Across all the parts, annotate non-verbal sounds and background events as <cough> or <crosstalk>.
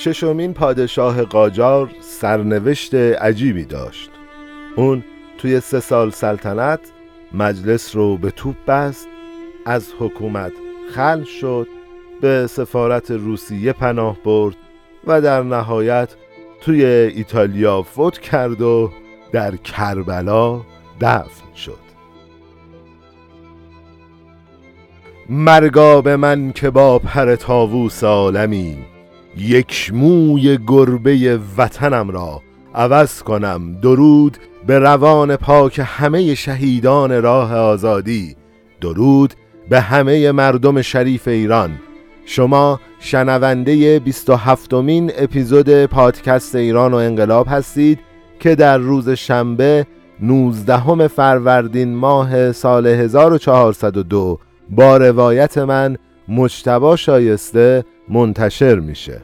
ششمین پادشاه قاجار سرنوشت عجیبی داشت. اون توی سه سال سلطنت مجلس رو به توپ بست از حکومت خل شد به سفارت روسیه پناه برد و در نهایت توی ایتالیا فوت کرد و در کربلا دفن شد. مرگا به من که با پر تاووس عالمی یک موی گربه وطنم را عوض کنم درود به روان پاک همه شهیدان راه آزادی. درود به همه مردم شریف ایران. شما شنونده 27 مین اپیزود پادکست ایران و انقلاب هستید که در روز شنبه 19 فروردین ماه سال 1402 با روایت من مجتبا شایسته منتشر میشه.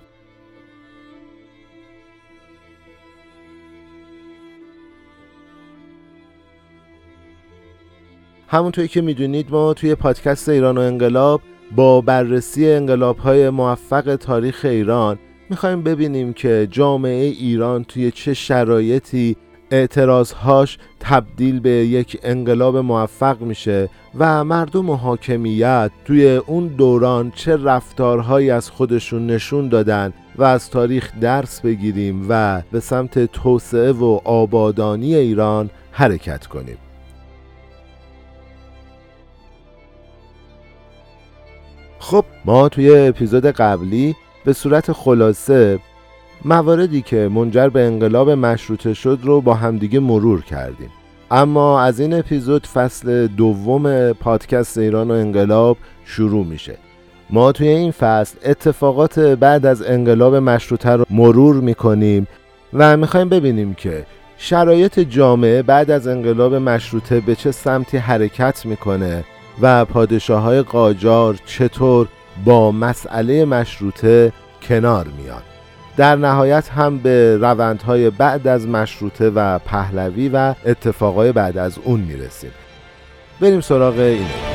همونطوری که می‌دونید ما توی پادکست ایران و انقلاب با بررسی انقلاب های موفق تاریخ ایران می‌خوایم ببینیم که جامعه ایران توی چه شرایطی اعتراضهاش تبدیل به یک انقلاب موفق میشه و مردم و حاکمیت توی اون دوران چه رفتارهایی از خودشون نشون دادن و از تاریخ درس بگیریم و به سمت توسعه و آبادانی ایران حرکت کنیم. خب ما توی اپیزود قبلی به صورت خلاصه مواردی که منجر به انقلاب مشروطه شد رو با همدیگه مرور کردیم. اما از این اپیزود فصل دوم پادکست ایران و انقلاب شروع میشه. ما توی این فصل اتفاقات بعد از انقلاب مشروطه رو مرور می‌کنیم و می‌خوایم ببینیم که شرایط جامعه بعد از انقلاب مشروطه به چه سمتی حرکت می‌کنه و پادشاه های قاجار چطور با مسئله مشروطه کنار میان. در نهایت هم به روندهای بعد از مشروطه و پهلوی و اتفاقای بعد از اون می‌رسیم. بریم سراغ این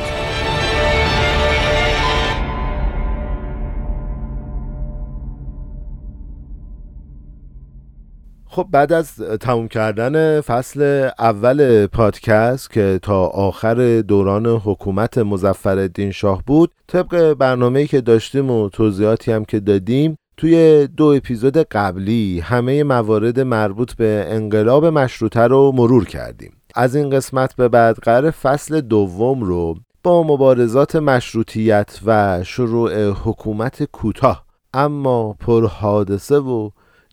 خب بعد از تموم کردن فصل اول پادکست که تا آخر دوران حکومت مزفر شاه بود طبق برنامه‌ای که داشتیم و توضیحاتی هم که دادیم توی دو اپیزود قبلی همه موارد مربوط به انقلاب مشروطه رو مرور کردیم. از این قسمت به بعد قرار فصل دوم رو با مبارزات مشروطیت و شروع حکومت کوتاه اما پرحادثه و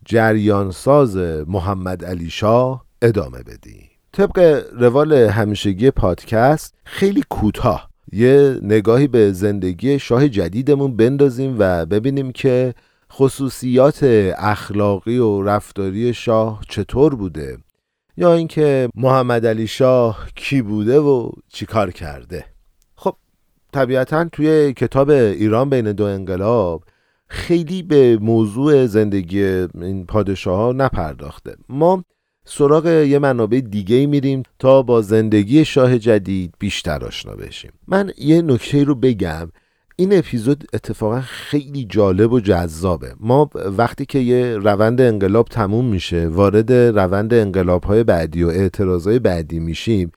جریانساز محمد علی شاه ادامه بدیم. طبق روال همیشگی پادکست خیلی کوتاه یه نگاهی به زندگی شاه جدیدمون بندازیم و ببینیم که خصوصیات اخلاقی و رفتاری شاه چطور بوده یا اینکه محمد علی شاه کی بوده و چیکار کرده. خب طبیعتا توی کتاب ایران بین دو انقلاب خیلی به موضوع زندگی این پادشاه ها نپرداخته. ما سراغ یه منابع دیگه میریم تا با زندگی شاه جدید بیشتر آشنا بشیم. من یه نکته رو بگم. این اپیزود اتفاقا خیلی جالب و جذابه. ما وقتی که یه روند انقلاب تموم میشه وارد روند انقلاب های بعدی و اعتراض بعدی میشیم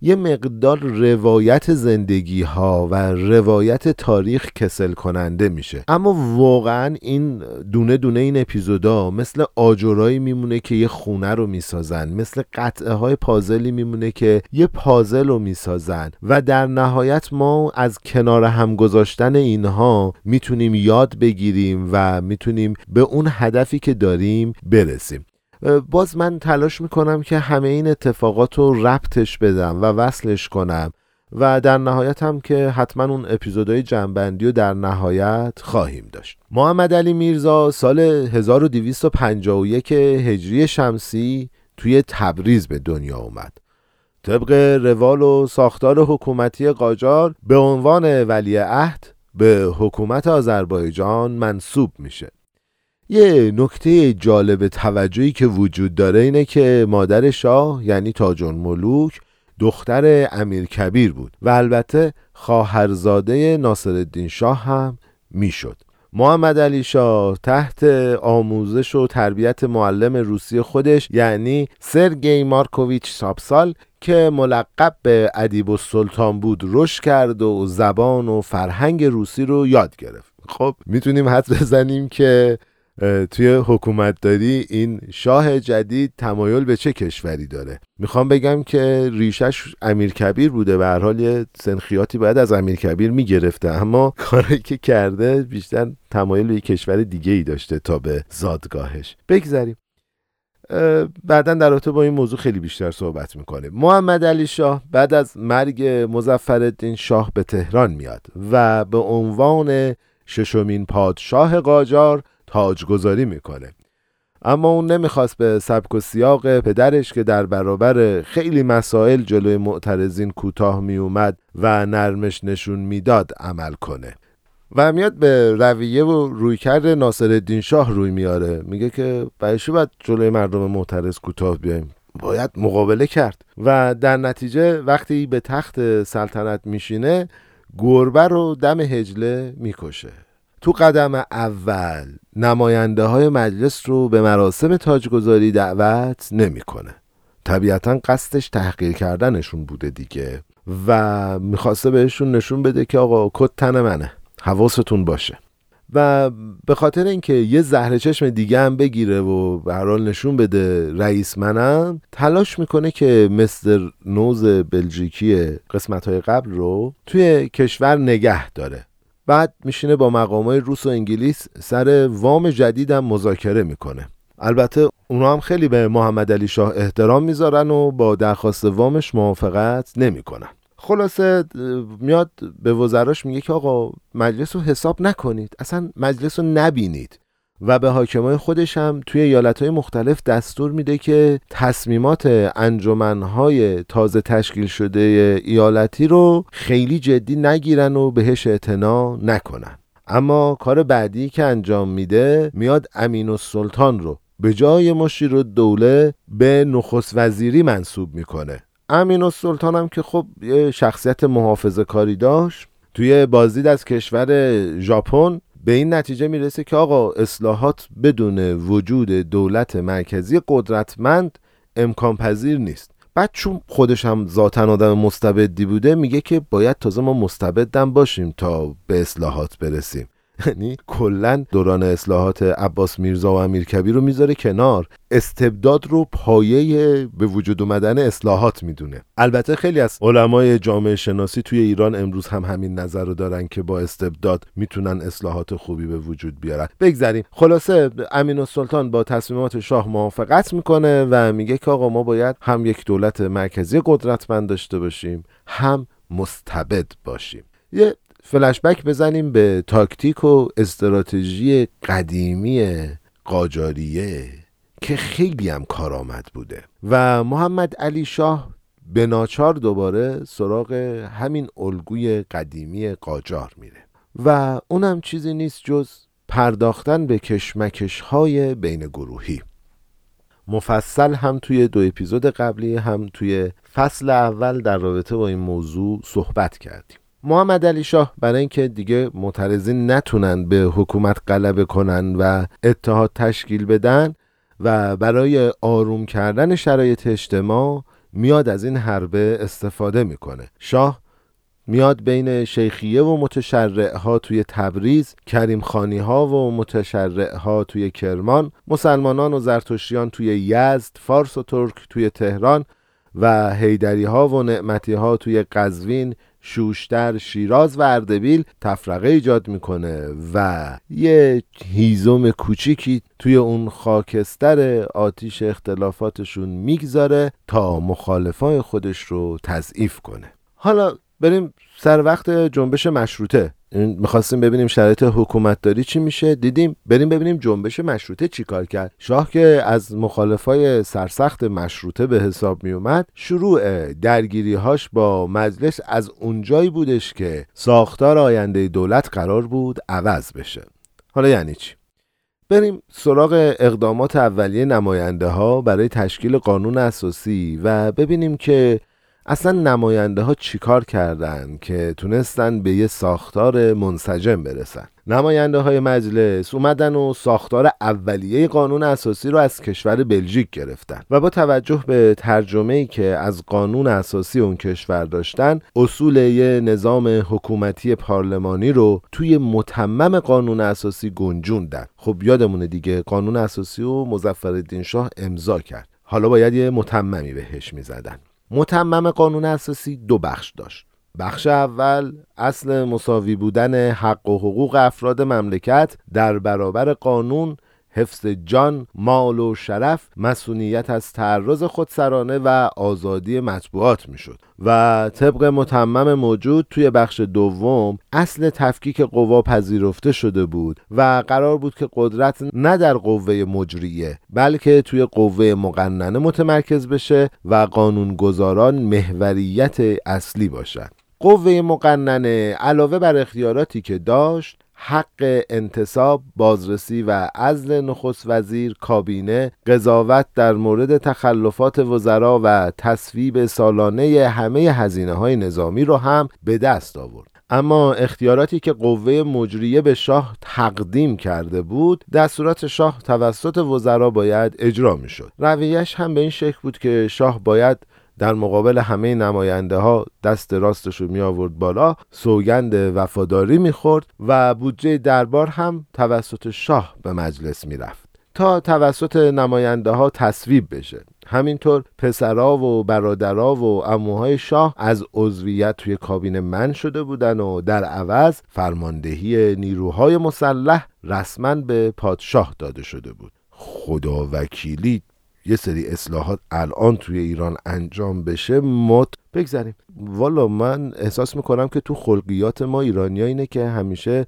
یه مقدار روایت زندگی ها و روایت تاریخ کسل کننده میشه. اما واقعا این دونه دونه این اپیزودا مثل آجرایی میمونه که یه خونه رو می‌سازن مثل قطعه های پازلی میمونه که یه پازل رو می‌سازن و در نهایت ما از کنار هم گذاشتن اینها می‌تونیم یاد بگیریم و می‌تونیم به اون هدفی که داریم برسیم. باز من تلاش می‌کنم که همه این اتفاقات رو ربطش بدم و وصلش کنم و در نهایت هم که حتما اون اپیزودهای جنبندی رو در نهایت خواهیم داشت. محمد علی میرزا سال 1251 هجری شمسی توی تبریز به دنیا اومد. طبق روال و ساختار حکومتی قاجار به عنوان ولی عهد به حکومت آذربایجان منصوب میشه. یه نکته جالب توجهی که وجود داره اینه که مادر شاه یعنی تاجون ملوک دختر امیر کبیر بود و البته خواهرزاده ناصرالدین شاه هم می‌شد. محمد علی شاه تحت آموزش و تربیت معلم روسی خودش یعنی سرگی مارکوویچ سابسال که ملقب به ادیب السلطان بود رشد کرد و زبان و فرهنگ روسی رو یاد گرفت. خب می‌تونیم حد بزنیم که توی حکومتداری این شاه جدید تمایل به چه کشوری داره؟ می‌خوام بگم که ریشش امیر کبیر بوده. و هر حال سنخیاتی باید از امیر کبیر می‌گرفته. اما <laughs> کاری که کرده بیشتر تمایل به کشور دیگه ای داشته تا به زادگاهش. بگذریم. بعدا در رابطه با این موضوع خیلی بیشتر صحبت می‌کنه محمد علی شاه بعد از مرگ مزفر شاه به تهران میاد و به عنوان ششمین پادشاه قاجار تاجگذاری می‌کنه. اما اون نمی‌خواست به سبک و سیاق پدرش که در برابر خیلی مسائل جلوی معترضین کوتاه میومد و نرمش نشون می‌داد عمل کنه. و میاد به رویه و رویکرد ناصر شاه روی میاره. میگه که برایشی باید جلوی مردم معترض کوتاه بیایم؟ باید مقابله کرد. و در نتیجه وقتی به تخت سلطنت میشینه گربه رو دم هجله می‌کشه. تو قدم اول نماینده های مجلس رو به مراسم تاجگذاری دعوت نمی‌کنه. طبیعتا قصدش تحقیر کردنشون بوده دیگه و می‌خواسته بهشون نشون بده که آقا کت تن منه حواستون باشه و به خاطر اینکه یه زهر چشم دیگه هم بگیره و به نشون بده رئیس منم تلاش می‌کنه که مستر نوز بلژیکی قسمت های قبل رو توی کشور نگه داره بعد میشینه با مقامای روس و انگلیس سر وام جدیدم مذاکره می‌کنه. البته اونا هم خیلی به محمد علی شاه احترام می‌ذارن و با درخواست وامش موافقت نمی‌کنن. خلاصه میاد به وزراش میگه که آقا مجلس رو حساب نکنید. اصلا مجلس رو نبینید. و به حاکمای خودش هم توی ایالتهای مختلف دستور میده که تصمیمات انجمنهای تازه تشکیل شده ایالتی رو خیلی جدی نگیرن و بهش اعتنا نکنن. اما کار بعدی که انجام میده میاد امین السلطان رو به جای مشیر و دوله به نخست وزیری منصوب می‌کنه. امین السلطان هم که خب یه شخصیت محافظه کاری داشت توی بازدید از کشور ژاپن به این نتیجه می‌رسه که آقا اصلاحات بدون وجود دولت مرکزی قدرتمند امکان پذیر نیست. بعد چون خودش هم ذاتا آدم مستبدی بوده میگه که باید تازه ما مستبدم باشیم تا به اصلاحات برسیم. یعنی کلا دوران اصلاحات عباس میرزا و امیرکبیر رو می‌ذاره کنار. استبداد رو پایه به وجود اومدن اصلاحات می‌دونه. البته خیلی از علمای جامعه شناسی توی ایران امروز هم همین نظر رو دارن که با استبداد می‌تونن اصلاحات خوبی به وجود بیارن. بگذریم. خلاصه امین السلطان با تصمیمات شاه موافقت می‌کنه و میگه که آقا ما باید هم یک دولت مرکزی قدرتمند داشته باشیم هم مستبد باشیم. یه فلشبک بزنیم به تاکتیک و استراتژی قدیمی قاجاریه که خیلی هم کارآمد بوده. و محمد علی شاه به ناچار دوباره سراغ همین الگوی قدیمی قاجار میره. و اونم چیزی نیست جز پرداختن به کشمکش های بین گروهی. مفصل هم توی دو اپیزود قبلی هم توی فصل اول در رابطه با این موضوع صحبت کردیم. محمد علی شاه برای اینکه دیگه معترضین نتونن به حکومت غلبه کنن و اتحاد تشکیل بدن و برای آروم کردن شرایط اجتماع میاد از این حربه استفاده می‌کنه. شاه میاد بین شیخیه و متشرع ها توی تبریز کریم خانی ها و متشرع ها توی کرمان مسلمانان و زرتشتیان توی یزد فارس و ترک توی تهران و هیدری ها و نعمتی ها توی قزوین شوشتر شیراز و اردبیل تفرقه ایجاد می‌کنه و یه هیزم کوچیکی توی اون خاکستر آتیش اختلافاتشون می‌گذاره تا مخالفای خودش رو تضعیف کنه. حالا بریم سر وقت جنبش مشروطه. می‌خواستیم ببینیم شرایط حکومت داری چی میشه. دیدیم بریم ببینیم جنبش مشروطه چی کار کرد. شاه که از مخالفای سرسخت مشروطه به حساب میومد شروع درگیری هاش با مجلس از اونجایی بودش که ساختار آینده دولت قرار بود عوض بشه. حالا یعنی چی؟ بریم سراغ اقدامات اولیه نماینده ها برای تشکیل قانون اساسی و ببینیم که اصلا نماینده ها چیکار کردن که تونستن به یه ساختار منسجم برسن؟ نماینده های مجلس اومدن و ساختار اولیه قانون اساسی رو از کشور بلژیک گرفتن و با توجه به ترجمه ای که از قانون اساسی اون کشور داشتن اصول یه نظام حکومتی پارلمانی رو توی متمم قانون اساسی گنجوندن. خب یادمونه دیگه قانون اساسی و مظفرالدین شاه امضا کرد. حالا باید یه متممی بهش می‌زدن. متمم قانون اساسی دو بخش داشت. بخش اول اصل مساوی بودن حق و حقوق افراد مملکت در برابر قانون حفظ جان، مال و شرف، مسئولیت از تعرض خودسرانه و آزادی مطبوعات می‌شد. و طبق متمم موجود توی بخش دوم اصل تفکیک قوا پذیرفته شده بود و قرار بود که قدرت نه در قوه مجریه بلکه توی قوه مقننه متمرکز بشه و قانونگذاران محوریت اصلی باشد قوه مقننه علاوه بر اختیاراتی که داشت حق انتصاب، بازرسی و عزل نخست وزیر، کابینه، قضاوت در مورد تخلفات وزرا و تصویب سالانه همه هزینه های نظامی رو هم به دست آورد. اما اختیاراتی که قوه مجریه به شاه تقدیم کرده بود دستورات شاه توسط وزرا باید اجرا می شد رویش هم به این شکل بود که شاه باید در مقابل همه نماینده ها دست راستش رو می آورد بالا سوگند وفاداری می خورد و بودجه دربار هم توسط شاه به مجلس می رفت تا توسط نماینده ها تصویب بشه. همینطور پسرا و برادرا و اموهای شاه از عضویت توی کابینه من شده بودن و در عوض فرماندهی نیروهای مسلح رسما به پادشاه داده شده بود. خدا وکیلی یه سری اصلاحات الان توی ایران انجام بشه مت بگذاریم والا من احساس می‌کنم که تو خلقیات ما ایرانی اینه که همیشه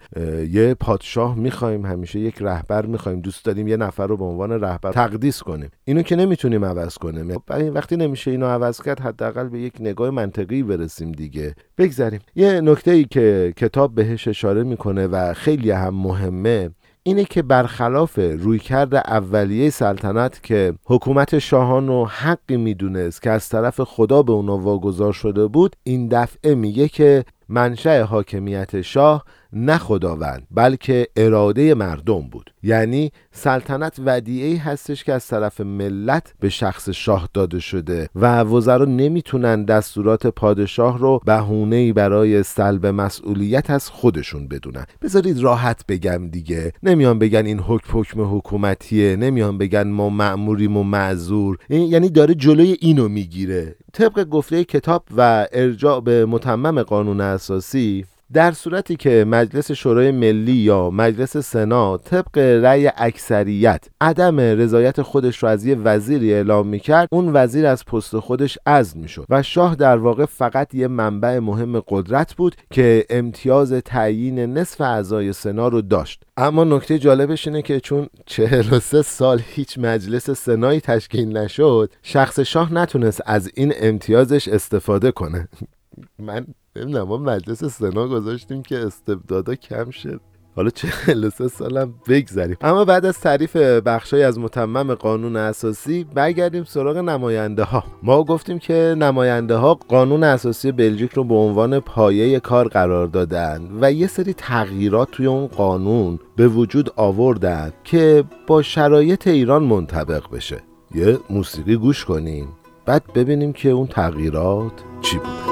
یه پادشاه می‌خوایم همیشه یک رهبر می‌خوایم. دوست داریم یه نفر رو به عنوان رهبر تقدیس کنیم. اینو که نمی‌تونیم عوض کنیم. وقتی نمیشه اینو عوض کرد حداقل به یک نگاه منطقی برسیم دیگه. بگذاریم یه نکته ای که کتاب بهش اشاره می‌کنه و خیلی هم مهمه اینه که برخلاف رویکرد اولیه سلطنت که حکومت شاهان رو حقی می‌دونست که از طرف خدا به اونا واگذار شده بود این دفعه میگه که منشأ حاکمیت شاه نه خداوند بلکه اراده مردم بود. یعنی سلطنت ودیعی هستش که از طرف ملت به شخص شاه داده شده و وزرا نمی‌تونن دستورات پادشاه رو بهونه‌ای برای سلب مسئولیت از خودشون بدونن. بذارید راحت بگم دیگه. نمیان بگن این حکم حکم حکومتیه نمیان بگن ما مأموریم و معذور. یعنی داره جلوی اینو می‌گیره. طبق گفته کتاب و ارجاع به متمم قانون اساسی در صورتی که مجلس شورای ملی یا مجلس سنا طبق رأی اکثریت عدم رضایت خودش رو از یه وزیری اعلام می‌کرد اون وزیر از پست خودش عزل می‌شد و شاه در واقع فقط یه منبع مهم قدرت بود که امتیاز تعیین نصف اعضای سنا رو داشت. اما نکته جالبش اینه که چون 43 سال هیچ مجلس سنایی تشکیل نشد شخص شاه نتونست از این امتیازش استفاده کنه. <laughs> من نمی‌دونم ما مجلس سنا گذاشتیم که استبدادا کم شد حالا 43 <laughs> سالم بگذریم. اما بعد از تعریف بخشای از متمم قانون اساسی برگردیم سراغ نماینده ها ما گفتیم که نماینده ها قانون اساسی بلژیک رو به عنوان پایه کار قرار دادن و یه سری تغییرات توی اون قانون به وجود آوردن که با شرایط ایران منطبق بشه. یه موسیقی گوش کنیم. بعد ببینیم که اون تغییرات چی بوده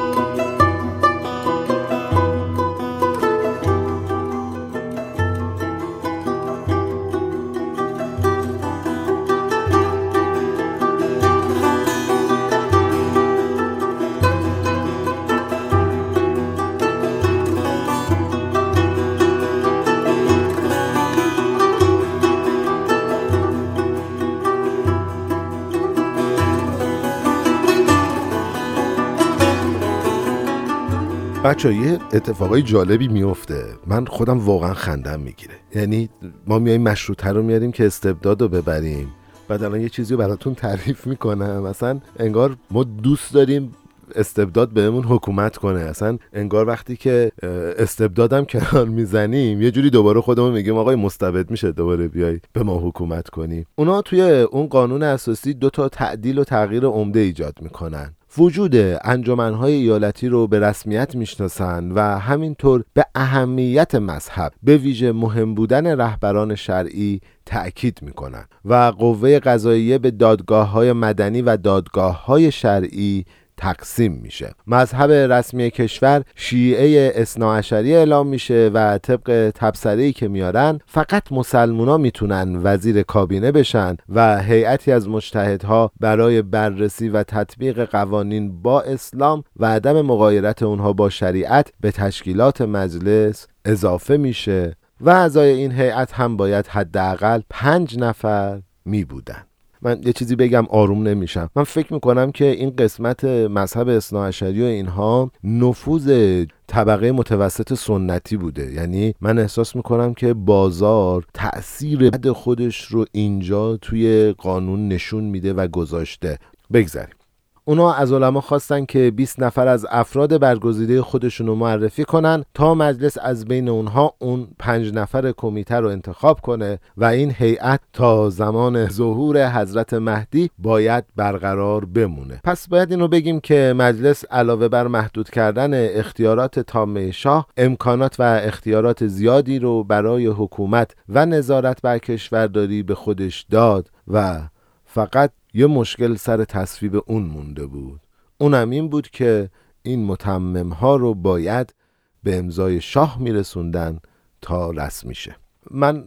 بچه یه اتفاقای جالبی میفته من خودم واقعا خندم می‌گیره. یعنی ما میایم مشروطه رو میاریم که استبداد رو ببریم. بعد الان یه چیزی رو براتون تعریف می‌کنم. مثلا انگار ما دوست داریم استبداد بهمون حکومت کنه. اصلا انگار وقتی که استبدادم کنار می‌زنیم یه جوری دوباره خودمون میگیم آقای مستبد میشه دوباره بیای به ما حکومت کنی. اونا توی اون قانون اساسی دو تا تعدیل و تغییر عمده ایجاد می‌کنن. وجود انجمنهای ایالتی رو به رسمیت می‌شناسند و همینطور به اهمیت مذهب به ویژه مهم بودن رهبران شرعی تأکید می‌کنن و قوه قضاییه به دادگاه های مدنی و دادگاه های شرعی تقسیم میشه. مذهب رسمی کشور شیعه اصناعشری اعلام میشه و طبق تبصره که میارن فقط مسلمونا می‌تونن وزیر کابینه بشن و هیئتی از مجتهدها برای بررسی و تطبیق قوانین با اسلام و عدم مغایرت اونها با شریعت به تشکیلات مجلس اضافه میشه. و اعضای این هیئت هم باید حداقل پنج نفر می بودن من یه چیزی بگم آروم نمیشم. من فکر می‌کنم که این قسمت مذهب اصناعشری و اینها نفوذ طبقه متوسط سنتی بوده. یعنی من احساس می‌کنم که بازار تاثیر بد خودش رو اینجا توی قانون نشون میده و گذاشته. بگذاریم. اونا از علما خواستن که 20 نفر از افراد برگزیده خودشون رو معرفی کنن تا مجلس از بین اونها اون پنج نفر کمیته رو انتخاب کنه و این هیئت تا زمان ظهور حضرت مهدی باید برقرار بمونه. پس باید اینو بگیم که مجلس علاوه بر محدود کردن اختیارات تامه شاه امکانات و اختیارات زیادی رو برای حکومت و نظارت بر کشورداری به خودش داد و فقط یه مشکل سر تصویب اون مونده بود. اونم این بود که این متمم ها رو باید به امضای شاه میرسوندن تا رسم میشه. من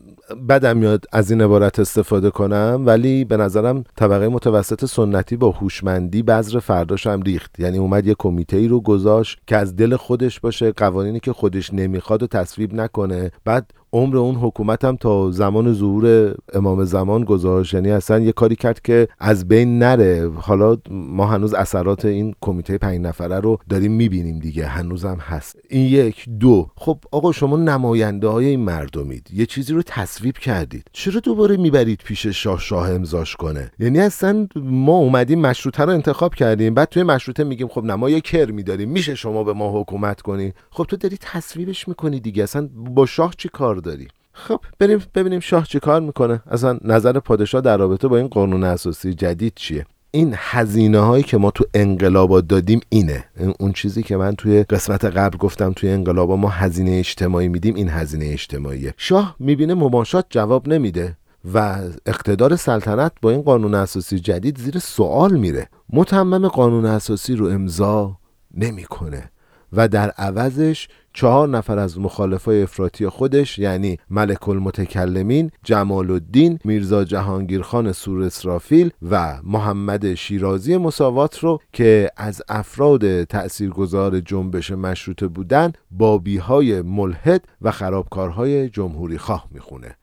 بدم میاد از این عبارت استفاده کنم ولی به نظرم طبقه متوسط سنتی با هوشمندی بذر فرداش هم ریخت. یعنی اومد یه کمیته ای رو گذاشت که از دل خودش باشه قوانینی که خودش نمی‌خواد و تصویب نکنه. بعد عمر اون حکومت هم تا زمان ظهور امام زمان گذاشت یعنی اصلا یه کاری کرد که از بین نره. حالا ما هنوز اثرات این کمیته پنج نفره رو داریم می‌بینیم دیگه. هنوزم هست. این یک. دو. خب آقا شما نماینده های این مردمید. یه چیزی رو تصویب کردید. چرا دوباره می‌برید پیش شاه شاه امضاش کنه؟ یعنی اصلا ما اومدیم مشروطه رو انتخاب کردیم. بعد توی مشروطه میگیم خب نما یه کر میداریم. میشه شما به ما حکومت کنی. خب تو داری تصویبش می‌کنی دیگه. اصلا با شاه چی کار داری. خب بریم ببینیم شاه چی کار می‌کنه. اصلا نظر پادشاه در رابطه با این قانون اساسی جدید چیه؟ این هزینه هایی که ما تو انقلابا دادیم اینه. اون چیزی که من توی قسمت قبل گفتم توی انقلابا ما هزینه اجتماعی میدیم این هزینه اجتماعیه. شاه می‌بینه مماشات جواب نمیده و اقتدار سلطنت با این قانون اساسی جدید زیر سوال میره. متمم قانون اساسی رو امضا نمی‌کنه. و در عوضش چهار نفر از مخالفای افراطی خودش یعنی ملک المتکلمین جمال الدین میرزا جهانگیرخان سور اسرافیل و محمد شیرازی مساوات رو که از افراد تأثیرگذار جنبش مشروطه بودن بابی های ملحد و خرابکارهای جمهوری خواه می‌خونه.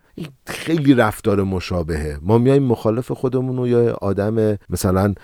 خیلی رفتار مشابهه. ما میایم مخالف خودمون رو یا آدم مثلا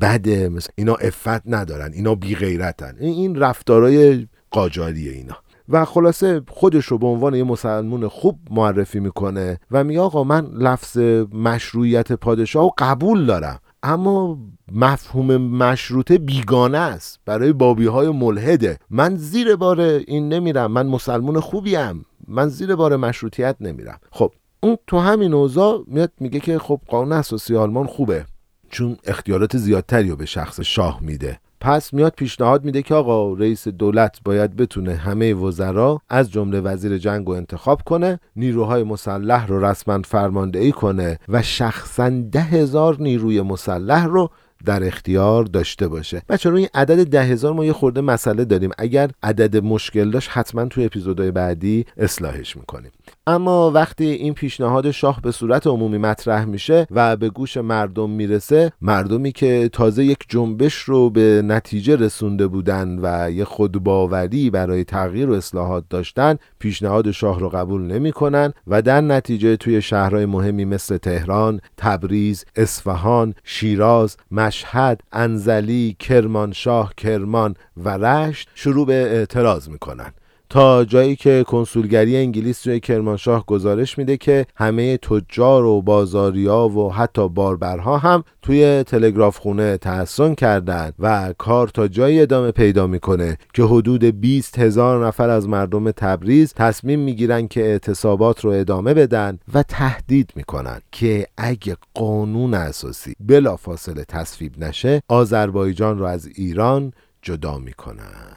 بده مثلا اینا افت ندارن اینا بی غیرتن این رفتارای قاجاریه اینا. و خلاصه خودش رو به عنوان یه مسلمون خوب معرفی می‌کنه و میگه آقا من لفظ مشروعیت پادشاه و قبول دارم اما مفهوم مشروطه بیگانه است. برای بابی های ملحده. من زیر بار این نمیرم. من مسلمون خوبیم. من زیر بار مشروطیت نمیرم. خب اون تو همین اوضاع میاد میگه که خب قانون اساسی آلمان خوبه چون اختیارات زیادتری رو به شخص شاه میده. پس میاد پیشنهاد میده که آقا رئیس دولت باید بتونه همه وزرا از جمله وزیر جنگ رو انتخاب کنه نیروهای مسلح رو رسما فرماندهی کنه و شخصا ده هزار نیروی مسلح رو در اختیار داشته باشه. بچه این عدد ده هزار ما یه خورده مسئله داریم. اگر عدد مشکل داشت حتما تو اپیزودهای بعدی اصلاحش می‌کنیم. اما وقتی این پیشنهاد شاه به صورت عمومی مطرح میشه و به گوش مردم می‌رسه مردمی که تازه یک جنبش رو به نتیجه رسونده بودن و یه خودباوری برای تغییر و اصلاحات داشتن پیشنهاد شاه رو قبول نمی‌کنن و در نتیجه توی شهرهای مهمی مثل تهران، تبریز، اصفهان، شیراز، مشهد، انزلی، کرمانشاه، کرمان و رشت شروع به اعتراض می‌کنن. تا جایی که کنسولگری انگلیس توی کرمانشاه گزارش میده که همه تجار و بازاریا و حتی باربرها هم توی تلگراف خونه تحسن کردند و کار تا جایی ادامه پیدا می‌کنه که حدود 20 هزار نفر از مردم تبریز تصمیم می‌گیرن که اعتصابات رو ادامه بدن و تهدید می‌کنن که اگه قانون اساسی بلافاصله تصویب نشه آذربایجان رو از ایران جدا می‌کنن.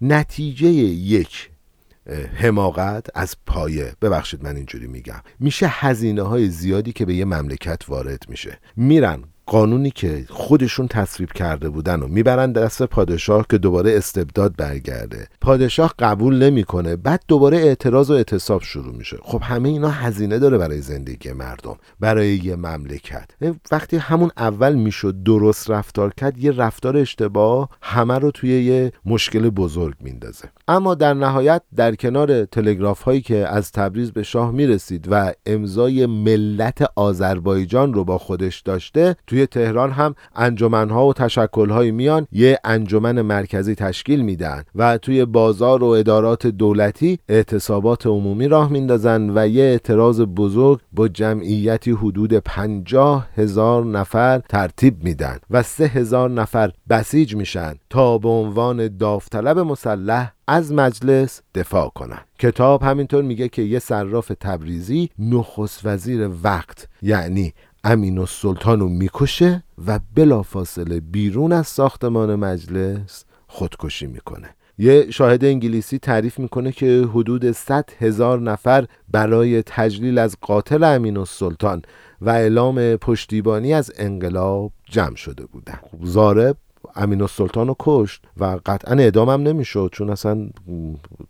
نتیجه یک حماقت از پایه. ببخشید من اینجوری میگم. میشه هزینه های زیادی که به یه مملکت وارد میشه. میرن قانونی که خودشون تصویب کرده بودن و می‌برن دست پادشاه که دوباره استبداد برگرده. پادشاه قبول نمی‌کنه بعد دوباره اعتراض و اعتصاب شروع میشه. خب همه اینا هزینه داره برای زندگی مردم برای یه مملکت. وقتی همون اول می‌شد درست رفتار کرد یه رفتار اشتباه همه رو توی یه مشکل بزرگ میندازه. اما در نهایت در کنار تلگراف هایی که از تبریز به شاه می‌رسید و امضای ملت آذربایجان رو با خودش داشته توی تهران هم انجمنها و تشکلهایی میان یه انجمن مرکزی تشکیل میدن و توی بازار و ادارات دولتی اعتصابات عمومی راه میندازن و یه اعتراض بزرگ با جمعیتی حدود پنجاه هزار نفر ترتیب میدن و سه هزار نفر بسیج میشن تا به عنوان داوطلب مسلح از مجلس دفاع کنن. کتاب همینطور میگه که یه صراف تبریزی نخست وزیر وقت یعنی امین السلطان رو می‌کشه و بلافاصله بیرون از ساختمان مجلس خودکشی می‌کنه. یه شاهد انگلیسی تعریف می‌کنه که حدود 100 هزار نفر برای تجلیل از قاتل امین السلطان و اعلام پشتیبانی از انقلاب جمع شده بودن. زارب امین السلطان رو کشت و قطعا اعدام هم نمی‌شد چون اصلا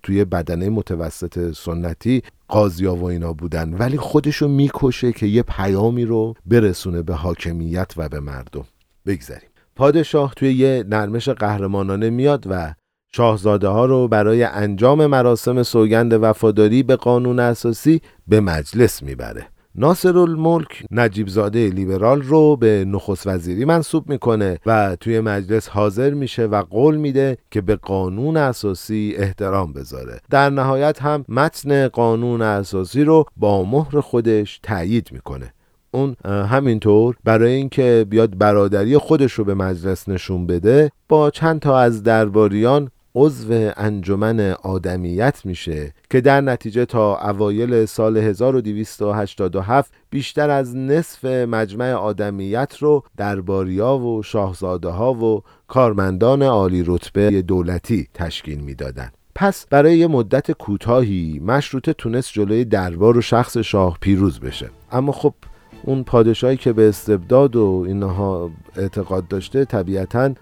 توی بدنه متوسط سنتی قاضیا و اینا بودن. ولی خودشو می‌کشه که یه پیامی رو برسونه به حاکمیت و به مردم. بگذریم پادشاه توی یه نرمش قهرمانانه میاد و شاهزاده ها رو برای انجام مراسم سوگند وفاداری به قانون اساسی به مجلس می‌بره. ناصر الملک نجیب زاده لیبرال رو به نخست وزیری منصوب می‌کنه و توی مجلس حاضر میشه و قول میده که به قانون اساسی احترام بذاره. در نهایت هم متن قانون اساسی رو با مهر خودش تایید می‌کنه. اون همینطور برای اینکه بیاد برادری خودش رو به مجلس نشون بده با چند تا از درباریان عضو انجمن آدمیت میشه که در نتیجه تا اوایل سال 1287 بیشتر از نصف مجمع آدمیت رو درباریا و شاهزاده ها و کارمندان عالی رتبه دولتی تشکیل می‌دادند. پس برای یه مدت کوتاهی مشروطه تونست جلوی دربار و شخص شاه پیروز بشه اما خب اون پادشاهی که به استبداد و اینها اعتقاد داشته طبیعتا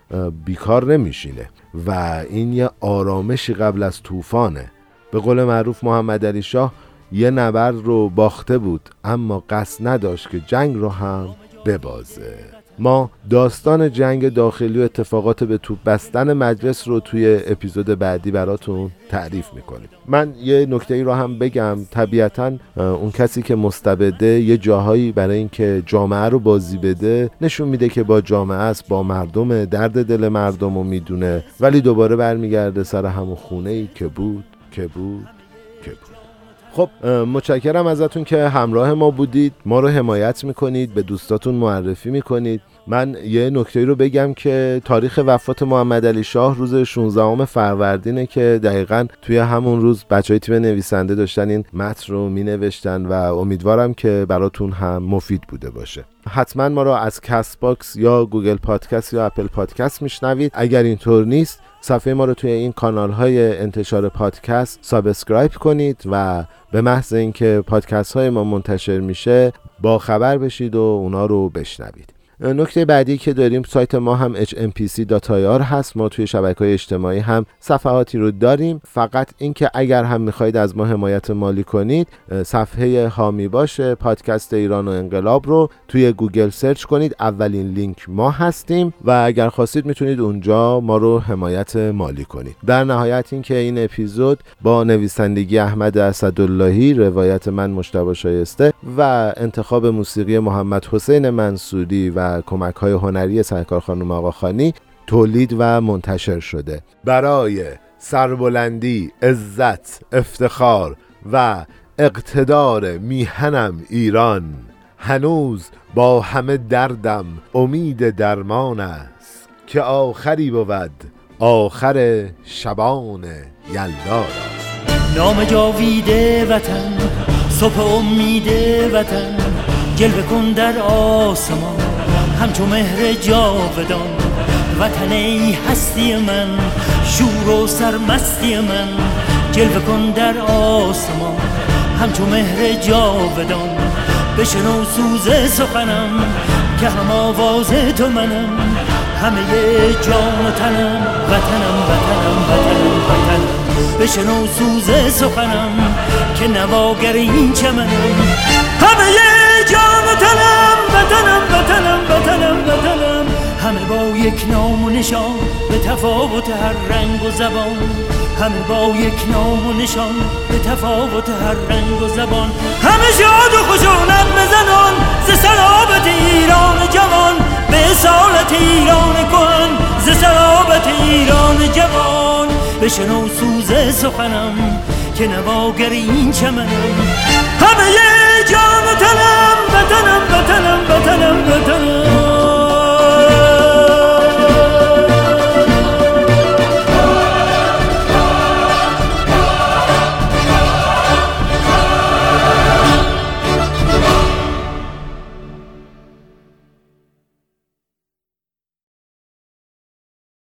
بیکار نمیشینه و این یه آرامشی قبل از طوفانه. به قول معروف محمد علی شاه یه نبرد رو باخته بود اما قصد نداشت که جنگ رو هم ببازه. ما داستان جنگ داخلی و اتفاقات به توپ بستن مجلس رو توی اپیزود بعدی براتون تعریف می‌کنیم. من یه نکته ای رو هم بگم. طبیعتا اون کسی که مستبده یه جاهایی برای اینکه جامعه رو بازی بده نشون میده که با جامعه است با مردم درد دل مردم رو می‌دونه. ولی دوباره برمیگرده سر همون خونه ای که بود که بود که بود. خب متشکرم ازتون که همراه ما بودید. ما رو حمایت می‌کنید به دوستاتون معرفی می‌کنید. من یه نکته رو بگم که تاریخ وفات محمد علی شاه روز 16 فروردینه که دقیقا توی همون روز بچه های تیم نویسنده داشتن این متن رو می نوشتن و امیدوارم که براتون هم مفید بوده باشه. حتما ما رو از Castbox یا Google Podcast یا Apple Podcast میشنوید. اگر اینطور نیست صفحه ما رو توی این کانال های انتشار پادکست subscribe کنید و به محض اینکه پادکست های ما منتشر میشه با خبر بشید و اونا رو بشنوید. نکته بعدی که داریم سایت ما هم hmpc.ir هست. ما توی شبکه های اجتماعی هم صفحاتی رو داریم. فقط اینکه اگر هم می‌خواهید از ما حمایت مالی کنید صفحه حامی باش پادکست ایران و انقلاب رو توی گوگل سرچ کنید. اولین لینک ما هستیم و اگر خواستید می‌تونید اونجا ما رو حمایت مالی کنید. در نهایت اینکه این اپیزود با نویسندگی احمد اسداللهی روایت من مجتبی شایسته و انتخاب موسیقی محمد حسین منصوری و کمک های هنری سرکار خانم آقاخانی تولید و منتشر شده. برای سربلندی عزت افتخار و اقتدار میهنم ایران هنوز با همه دردم امید درمان است که آخری بود آخر شبان یلدا نام جاویده وطن صبح امید وطن جلوه کن در آسمان. همچون مهر جاودان. وطن ای هستی من شور و سرمستی من. جلوه کن در آسمان همچون مهر جاودان. بشنو سوز سخنم که هم آواز تو منم. همه جان و تنم وطنم وطنم وطنم وطنم. بشنو سوز سخنم که نواگر این چمنم. همه جان و تنم وطنم وطنم وطنم. یک نام و نشان به تفاوت هر رنگ و زبان. همه با یک نام و نشان به تفاوت هر رنگ و زبان. همه شاد و خوشونت بزنان ز سلابت ایران جوان. به سالت ایران کهن ز سلابت ایران جوان. بشنو سوز سخنم که نواگر این چمنم. همه جان و تنم وطنم وطنم وطنم وطنم.